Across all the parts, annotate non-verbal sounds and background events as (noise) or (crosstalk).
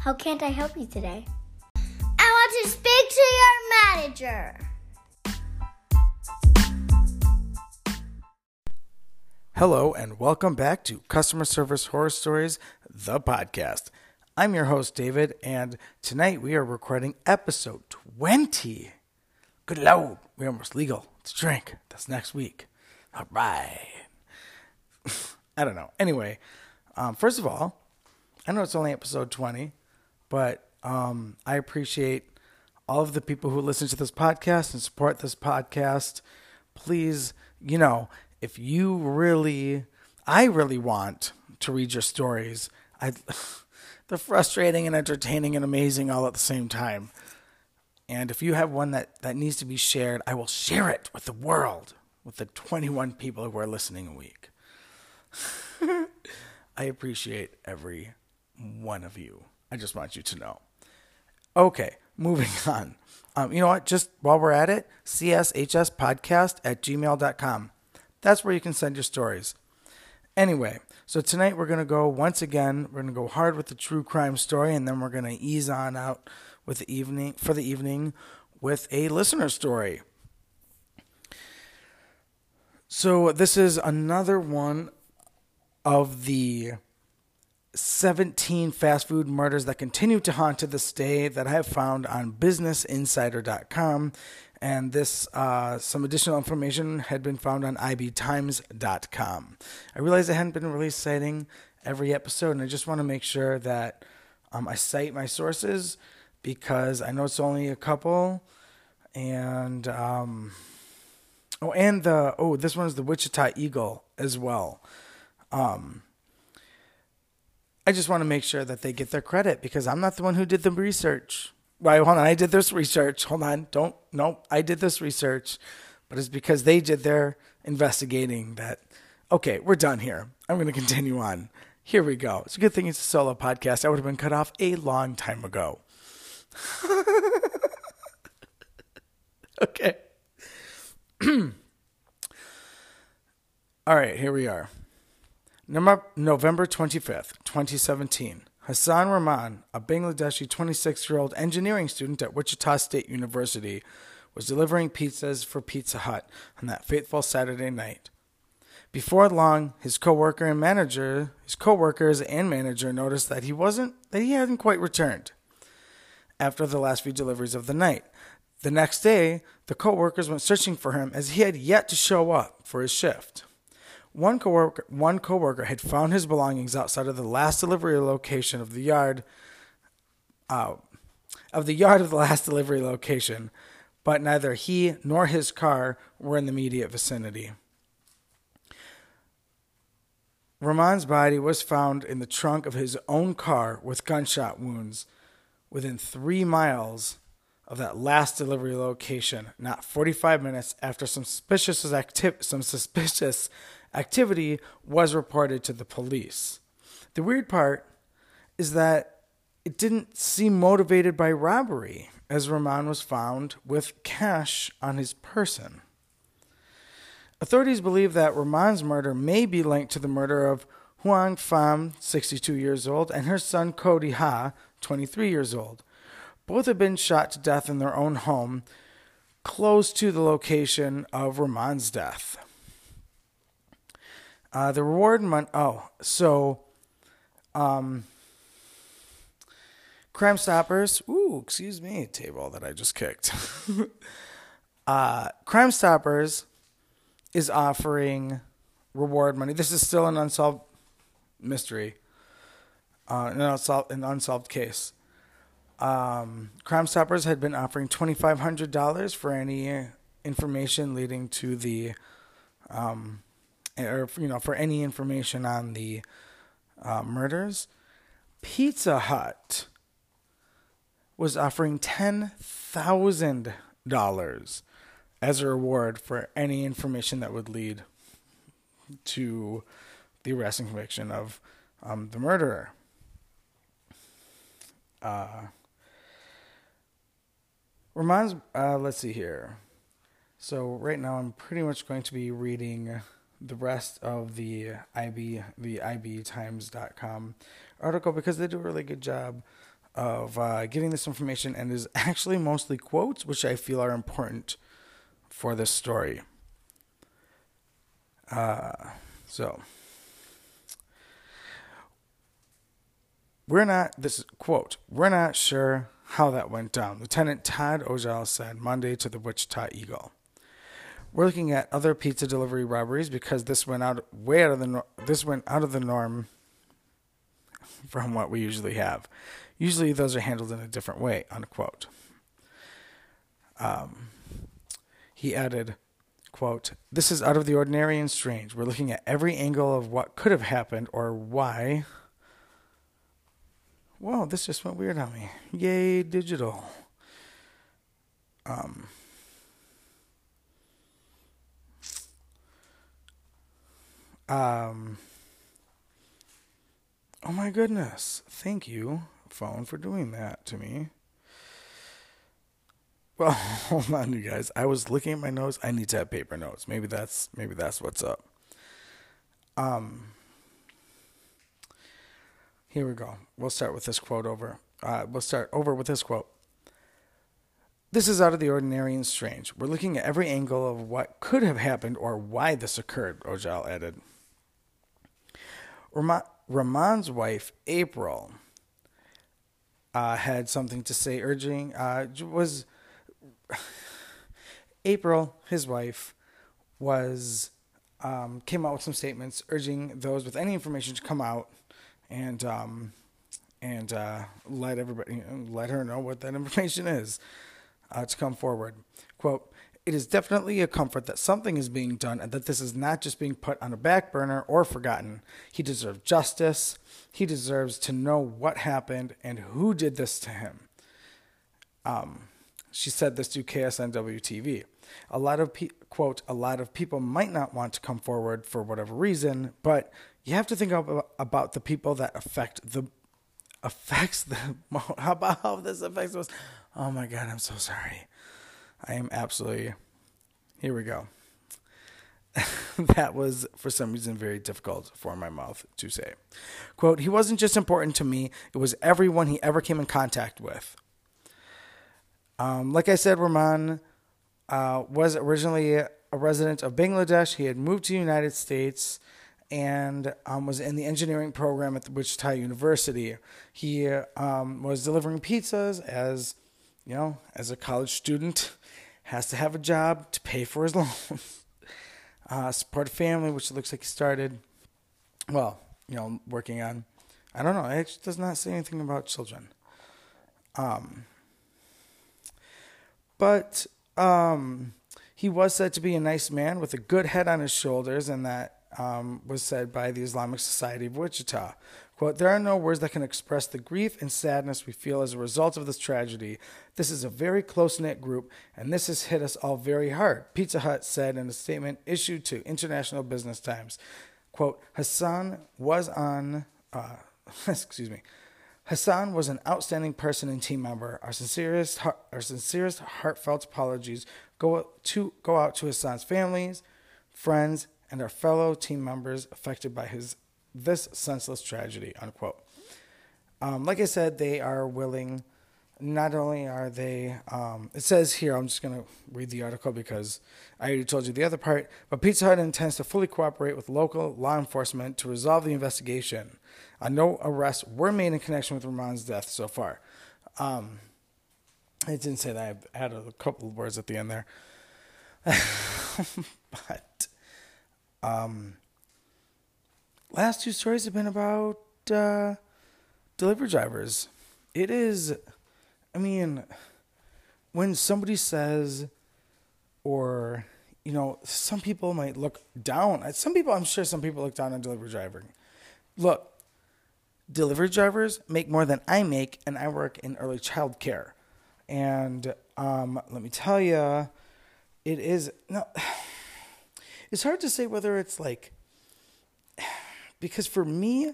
How can't I help you today? I want to speak to your manager. Hello, and welcome back to Customer Service Horror Stories, the podcast. I'm your host, David, and tonight we are recording episode 20. Good Lord, we're almost legal to drink. That's next week. All right. (laughs) I don't know. Anyway, um, first of all, I know it's only episode 20, but um, I appreciate all of the people who listen to this podcast and support this podcast. Please, you know, if you really, I really want to read your stories. I, (laughs) they're frustrating and entertaining and amazing all at the same time. And if you have one that, that needs to be shared, I will share it with the world, with the 21 people who are listening a week. (laughs) I appreciate every one of you. I just want you to know. Okay, moving (laughs) on. Um, you know what? Just while we're at it, cshspodcast at gmail.com. That's where you can send your stories. Anyway, so tonight we're going to go once again, we're going to go hard with the true crime story, and then we're going to ease on out with the evening for the evening with a listener story. So this is another one of the 17 fast food murders that continue to haunt to this day that I have found on businessinsider.com. And this, uh, some additional information had been found on ibtimes.com. I realized I hadn't been really citing every episode, and I just want to make sure that um, I cite my sources because I know it's only a couple. And, um, oh, and the, oh, this one's the Wichita Eagle as well. Um, I just want to make sure that they get their credit because I'm not the one who did the research. Right, hold on. I did this research. Hold on. Don't, no, I did this research, but it's because they did their investigating that, okay, we're done here. I'm going to continue on. Here we go. It's a good thing it's a solo podcast. I would have been cut off a long time ago. (laughs) okay. (clears throat) All right, here we are. November 25th, 2017. Hassan Rahman, a Bangladeshi 26 year old engineering student at Wichita State University, was delivering pizzas for Pizza Hut on that fateful Saturday night. Before long, his coworker and manager, his coworkers and manager noticed that he wasn't that he hadn't quite returned after the last few deliveries of the night. The next day, the coworkers went searching for him as he had yet to show up for his shift. One coworker, one coworker had found his belongings outside of the last delivery location of the yard, uh, of the yard of the last delivery location, but neither he nor his car were in the immediate vicinity. Rahman's body was found in the trunk of his own car with gunshot wounds within three miles of that last delivery location, not 45 minutes after some suspicious, acti- some suspicious activity was reported to the police. The weird part is that it didn't seem motivated by robbery, as Rahman was found with cash on his person. Authorities believe that Rahman's murder may be linked to the murder of Huang Pham, 62 years old, and her son Cody Ha, 23 years old. Both had been shot to death in their own home, close to the location of Rahman's death. Uh, the reward money. Oh, so, um, Crime Stoppers. Ooh, excuse me, table that I just kicked. (laughs) uh, Crime Stoppers is offering reward money. This is still an unsolved mystery, uh, an, unsolved, an unsolved case. Um, Crime Stoppers had been offering twenty five hundred dollars for any information leading to the um, or you know for any information on the uh, murders, Pizza Hut was offering ten thousand dollars as a reward for any information that would lead to the arrest and conviction of um, the murderer. Uh, reminds. Uh, let's see here. So right now, I'm pretty much going to be reading the rest of the IB the IBTimes.com article because they do a really good job of uh, getting this information and is actually mostly quotes, which I feel are important for this story. Uh, so, we're not, this is quote, we're not sure how that went down. Lieutenant Todd Ojile said Monday to the Wichita Eagle. We're looking at other pizza delivery robberies because this went out way out of the this went out of the norm (laughs) from what we usually have. Usually those are handled in a different way, unquote. Um, he added, quote, This is out of the ordinary and strange. We're looking at every angle of what could have happened or why. Whoa, this just went weird on me. Yay, digital. Um, um, oh my goodness. Thank you, phone, for doing that to me. Well, (laughs) hold on, you guys. I was looking at my notes. I need to have paper notes. Maybe that's maybe that's what's up. Um, here we go. We'll start with this quote over. Uh, we'll start over with this quote. This is out of the ordinary and strange. We're looking at every angle of what could have happened or why this occurred, Ojile added. Rahman's wife, April, uh, had something to say, urging, uh, was (sighs) April, his wife, was um, came out with some statements urging those with any information to come out and um, and uh, let everybody let her know what that (laughs) information is uh, to come forward. Quote. It is definitely a comfort that something is being done and that this is not just being put on a back burner or forgotten. He deserves justice. He deserves to know what happened and who did this to him. Um, she said this to KSNW TV. A lot of pe- quote, a lot of people might not want to come forward for whatever reason, but you have to think about the people that affect the affects the (laughs) how about how this affects us. Oh my god, I'm so sorry. I am absolutely here we go. (laughs) that was for some reason very difficult for my mouth to say. Quote, he wasn't just important to me, it was everyone he ever came in contact with. Um, like I said, Rahman uh, was originally a resident of Bangladesh. He had moved to the United States and um, was in the engineering program at the Wichita University. He um, was delivering pizzas as, you know, as a college student, has to have a job to pay for his (laughs) loans, uh, support a family, which looks like he started, well, you know, working on. I don't know. It does not say anything about children. Um, but um, he was said to be a nice man with a good head on his shoulders, and that um, was said by the Islamic Society of Wichita. Quote, there are no words that can express the grief and sadness we feel as a result of this tragedy. This is a very close knit group, and this has hit us all very hard, Pizza Hut said in a statement issued to International Business Times. Quote, Hassan was on, uh, (laughs) excuse me, Hassan was an outstanding person and team member. Our sincerest, our sincerest, heartfelt apologies go to go out to Hassan's families, friends, and our fellow team members affected by his this senseless tragedy. Unquote. Um, like I said, they are willing. Not only are they, um, it says here, I'm just going to read the article because I already told you the other part, but Pizza Hut intends to fully cooperate with local law enforcement to resolve the investigation. Uh, no arrests were made in connection with Rahman's death so far. Um, it didn't say that. I added a couple of words at the end there. (laughs) but um, last two stories have been about uh, delivery drivers. It is, I mean, when somebody says, or, you know, some people might look down. Some people, I'm sure some people look down on delivery driving. Look, delivery drivers make more than I make, and I work in early child care. And um, let me tell you, it is no. (sighs) It's hard to say whether it's like because for me,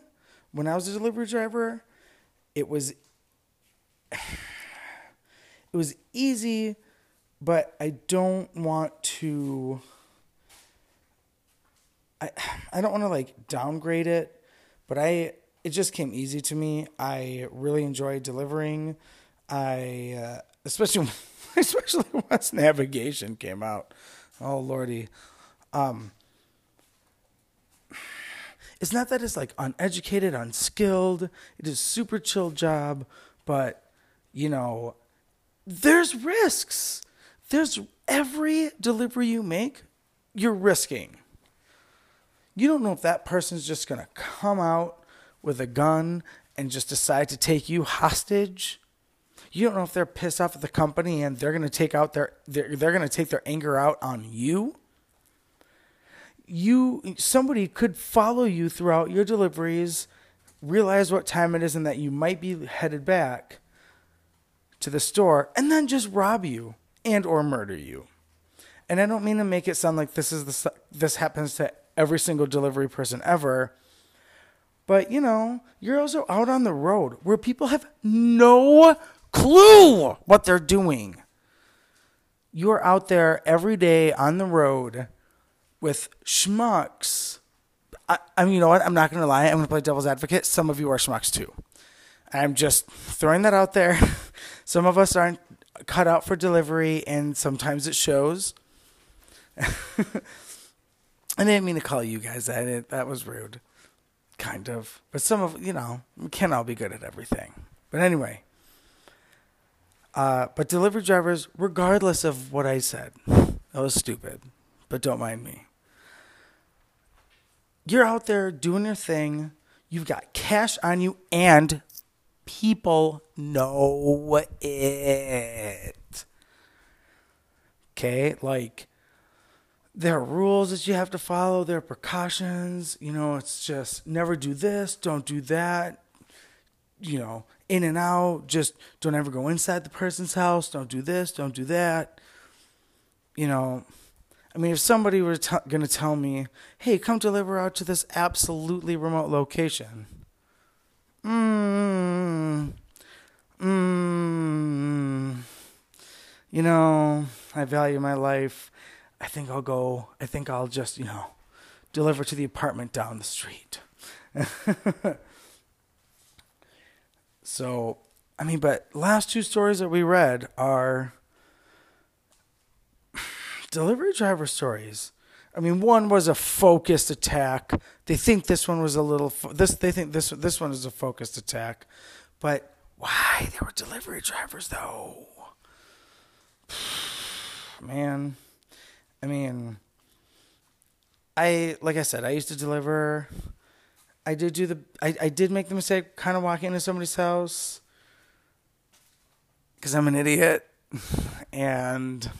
when I was a delivery driver, it was (sighs) it was easy, but I don't want to. I I don't want to like downgrade it, but I it just came easy to me. I really enjoy delivering. I uh, especially (laughs) especially once navigation came out. Oh lordy. Um it's not that it's like uneducated, unskilled. It is a super chill job, but you know, there's risks. There's every delivery you make, you're risking. You don't know if that person's just going to come out with a gun and just decide to take you hostage. You don't know if they're pissed off at the company and they're going to take out their they're, they're going to take their anger out on you. You somebody could follow you throughout your deliveries, realize what time it is and that you might be headed back to the store and then just rob you and or murder you. And I don't mean to make it sound like this is the this happens to every single delivery person ever. But you know, you're also out on the road where people have no clue what they're doing. You are out there every day on the road with schmucks. I, I mean, you know what? I'm not going to lie. I'm going to play devil's advocate. Some of you are schmucks too. I'm just throwing that out there. (laughs) Some of us aren't cut out for delivery, and sometimes it shows. (laughs) I didn't mean to call you guys that. That was rude. Kind of. But some of, you know, we can't all be good at everything. But anyway. Uh, but delivery drivers, regardless of what I said, (laughs) that was stupid. But don't mind me. You're out there doing your thing. You've got cash on you, and people know it. Okay? Like, there are rules that you have to follow, there are precautions. You know, it's just never do this, don't do that. You know, in and out, just don't ever go inside the person's house, don't do this, don't do that. You know, I mean, if somebody were t- going to tell me, hey, come deliver out to this absolutely remote location, mm, mm, you know, I value my life. I think I'll go, I think I'll just, you know, deliver to the apartment down the street. (laughs) so, I mean, but last two stories that we read are delivery driver stories. I mean, one was a focused attack. They think this one was a little fo- this. They think this this one is a focused attack, but why? They were delivery drivers, though. (sighs) Man, I mean, I like I said, I used to deliver. I did do the. I, I did make the mistake, kind of walking into somebody's house, because I'm an idiot, (laughs) and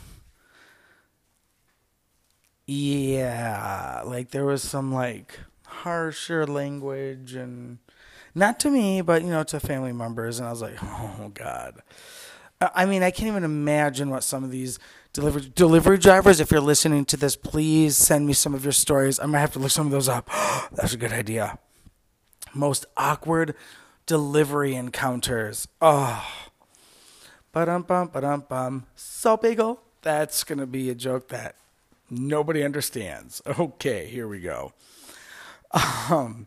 yeah, like there was some like harsher language and not to me, but you know, to family members, and I was like, (laughs) oh god. I mean, I can't even imagine what some of these delivery delivery drivers. If you're listening to this, please send me some of your stories. I might have to look some of those up. (gasps) That's a good idea. Most awkward delivery encounters. Oh, ba dum bum ba dum bum. Salt bagel. That's gonna be a joke that nobody understands. (laughs) Okay, here we go. Um.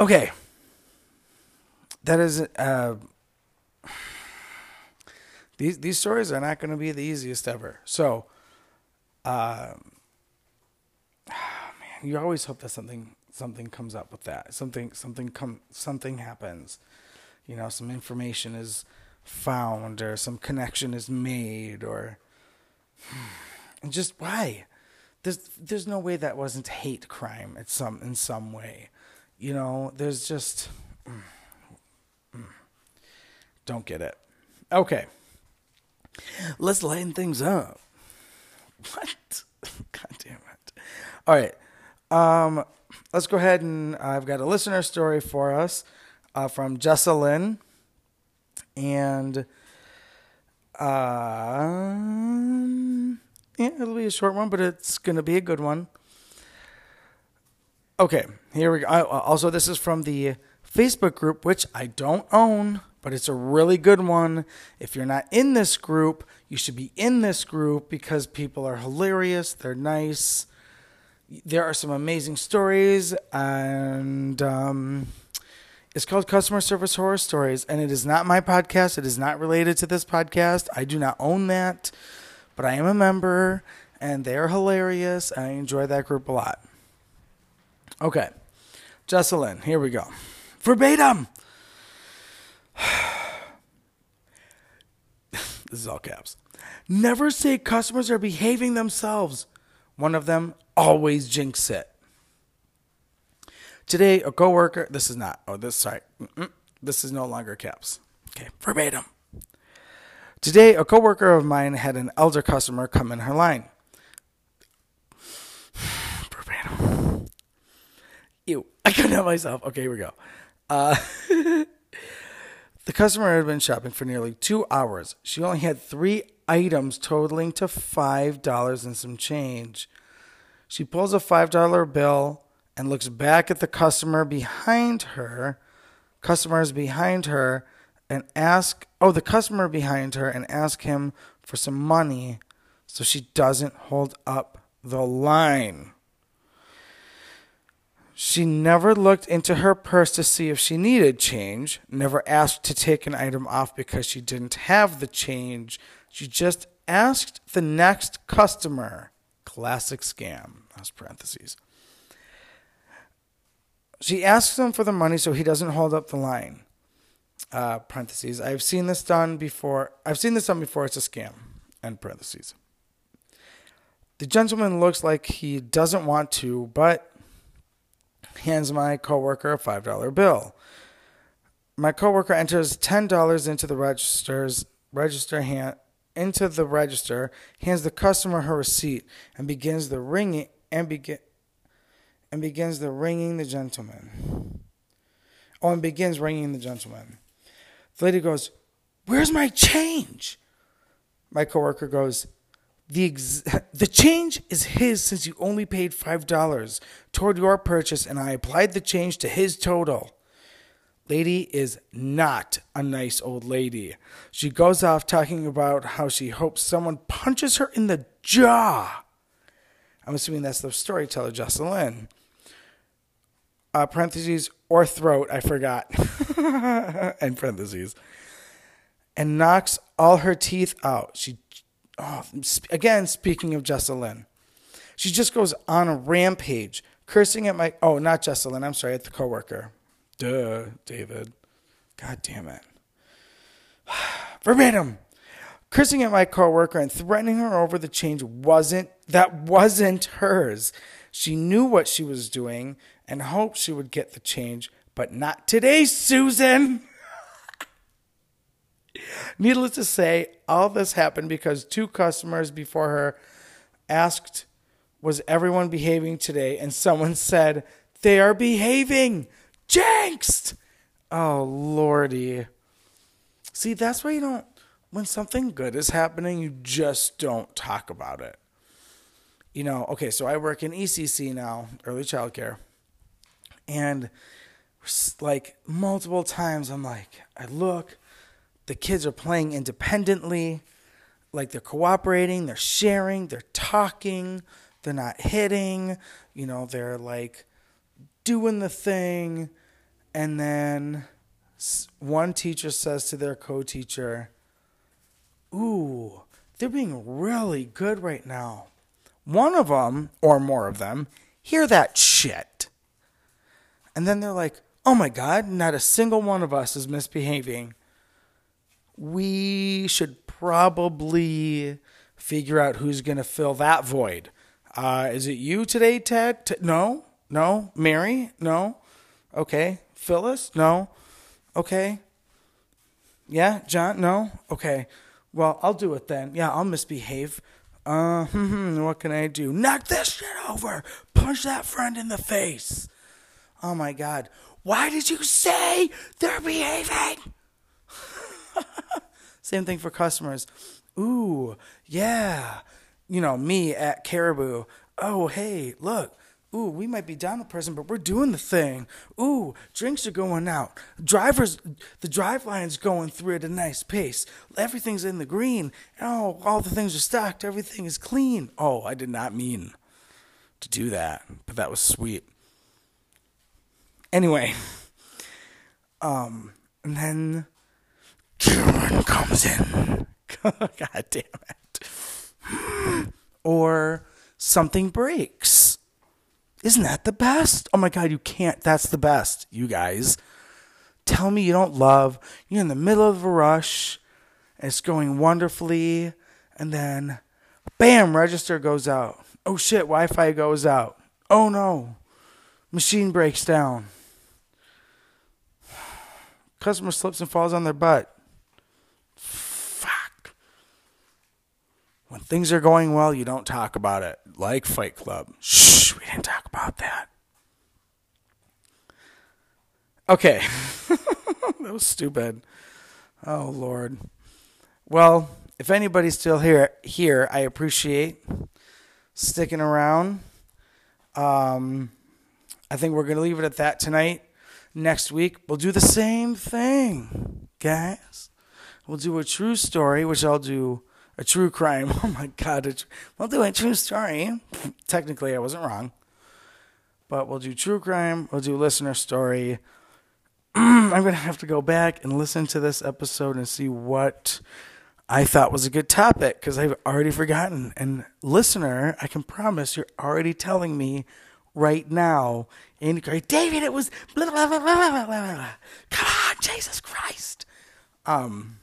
Okay. That is uh these these stories are not going to be the easiest ever. So, um, (sighs) man, you always hope that something something comes up with that. Something something come something happens. You know, some information is found or some connection is made or (sighs) (sighs) just why there's there's no way that wasn't hate crime at some in some way you know there's just mm, mm, don't get it okay Let's lighten things up. What? (laughs) God damn it. All right. Um, let's go ahead and I've got a listener story for us uh, from Jessalyn. And um, yeah, it'll be a short one, but it's going to be a good one. Okay, here we go. also, this is from the Facebook group, which I don't own but it's a really good one. If you're not in this group, you should be in this group because people are hilarious, they're nice. There are some amazing stories, and um, it's called Customer Service Horror Stories. And it is not my podcast. It is not related to this podcast. I do not own that, but I am a member, and they are hilarious. I enjoy that group a lot. Okay, Jesselyn, here we go. Verbatim. (sighs) this is all caps. Never say customers are behaving themselves. One of them always jinx it. Today, a coworker. This is not. Oh, this sorry. Mm-mm, this is no longer caps. Okay, verbatim. Today, a coworker of mine had an elder customer come in her line. (sighs) Ew, I couldn't help myself. Okay, here we go. Uh, (laughs) the customer had been shopping for nearly two hours. She only had three items totaling to $5 and some change. She pulls a $5 bill and looks back at the customer behind her, customers behind her, and ask, oh, the customer behind her, and ask him for some money so she doesn't hold up the line. She never looked into her purse to see if she needed change, never asked to take an item off because she didn't have the change. She just asked the next customer. Classic scam. That's parentheses. She asks him for the money so he doesn't hold up the line. Uh, parentheses. I've seen this done before. I've seen this done before. It's a scam. End parentheses. The gentleman looks like he doesn't want to, but hands my coworker a five dollar bill. My coworker enters ten dollars into the register's register hand into the register, hands the customer her receipt, and begins the ringing and begin and begins the ringing the gentleman. Oh, and begins ringing the gentleman. The lady goes, "Where's my change?" My coworker goes, "The ex- the change is his since you only paid five dollars toward your purchase, and I applied the change to his total." Lady is not a nice old lady. She goes off talking about how she hopes someone punches her in the jaw. I'm assuming that's the storyteller, Jocelyn. Uh, parentheses or throat, I forgot. (laughs) and parentheses. And knocks all her teeth out. She, oh, again, speaking of Jocelyn, she just goes on a rampage, cursing at my, oh, not Jocelyn, I'm sorry, at the coworker. Duh, David. God damn it. (sighs) Verbatim. Cursing at my coworker and threatening her over the change wasn't that wasn't hers. She knew what she was doing and hoped she would get the change, but not today, Susan. (laughs) Needless to say, all this happened because two customers before her asked, Was everyone behaving today? And someone said, They are behaving. Jinxed! Oh, lordy. See, that's why you don't, when something good is happening, you just don't talk about it. You know, okay, so I work in ECC now, early childcare. And like multiple times, I'm like, I look, the kids are playing independently, like they're cooperating, they're sharing, they're talking, they're not hitting, you know, they're like doing the thing and then one teacher says to their co teacher, Ooh, they're being really good right now. One of them, or more of them, hear that shit. And then they're like, Oh my God, not a single one of us is misbehaving. We should probably figure out who's going to fill that void. Uh, is it you today, Ted? T- no? No? Mary? No? Okay. Phyllis? No. Okay. Yeah, John? No. Okay. Well, I'll do it then. Yeah, I'll misbehave. Uh, (laughs) what can I do? Knock this shit over. Punch that friend in the face. Oh my God. Why did you say they're behaving? (laughs) Same thing for customers. Ooh, yeah. You know, me at Caribou. Oh, hey, look, Ooh, we might be down a person, but we're doing the thing. Ooh, drinks are going out. Drivers, the drive line's going through at a nice pace. Everything's in the green. Oh, all the things are stocked. Everything is clean. Oh, I did not mean to do that, but that was sweet. Anyway, um, and then Karen comes in. (laughs) God damn it. Or something breaks. Isn't that the best? Oh my God, you can't. That's the best, you guys. Tell me you don't love. You're in the middle of a rush. It's going wonderfully. And then, bam, register goes out. Oh shit, Wi Fi goes out. Oh no, machine breaks down. Customer slips and falls on their butt. Fuck. When things are going well, you don't talk about it. Like Fight Club. Shh, we didn't talk about that. Okay. (laughs) that was stupid. Oh Lord. Well, if anybody's still here here, I appreciate sticking around. Um I think we're gonna leave it at that tonight. Next week we'll do the same thing, guys. We'll do a true story, which I'll do a true crime. (laughs) Oh my god, we'll do a true story. Technically I wasn't wrong. But we'll do true crime, we'll do listener story. (clears throat) I'm going to have to go back and listen to this episode and see what I thought was a good topic because I've already forgotten. And listener, I can promise you're already telling me right now in great David, it was blah, blah, blah, blah, blah, blah, blah. Come on, Jesus Christ. Um,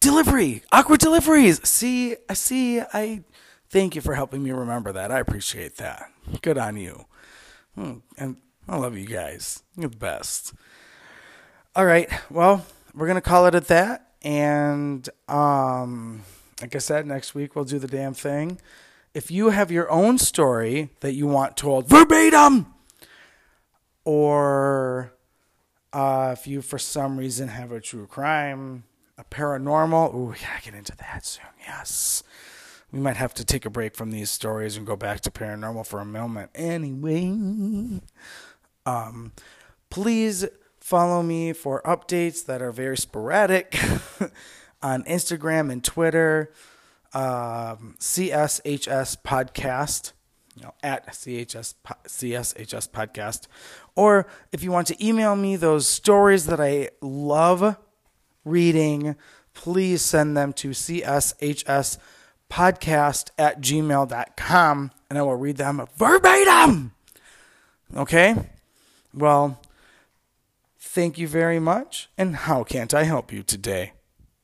delivery, awkward deliveries. See, I see. I thank you for helping me remember that. I appreciate that. Good on you. Hmm. And I love you guys. You're the best. All right. Well, we're gonna call it at that. And um, like I said, next week we'll do the damn thing. If you have your own story that you want told verbatim, or uh, if you for some reason have a true crime, a paranormal, ooh, we gotta get into that soon. Yes we might have to take a break from these stories and go back to paranormal for a moment. Anyway, um, please follow me for updates that are very sporadic (laughs) on Instagram and Twitter. Um, CSHS Podcast, you know, at CHS CSHS Podcast, or if you want to email me those stories that I love reading, please send them to CSHS podcast at gmail.com and I will read them verbatim. Okay? Well, thank you very much. And how can't I help you today?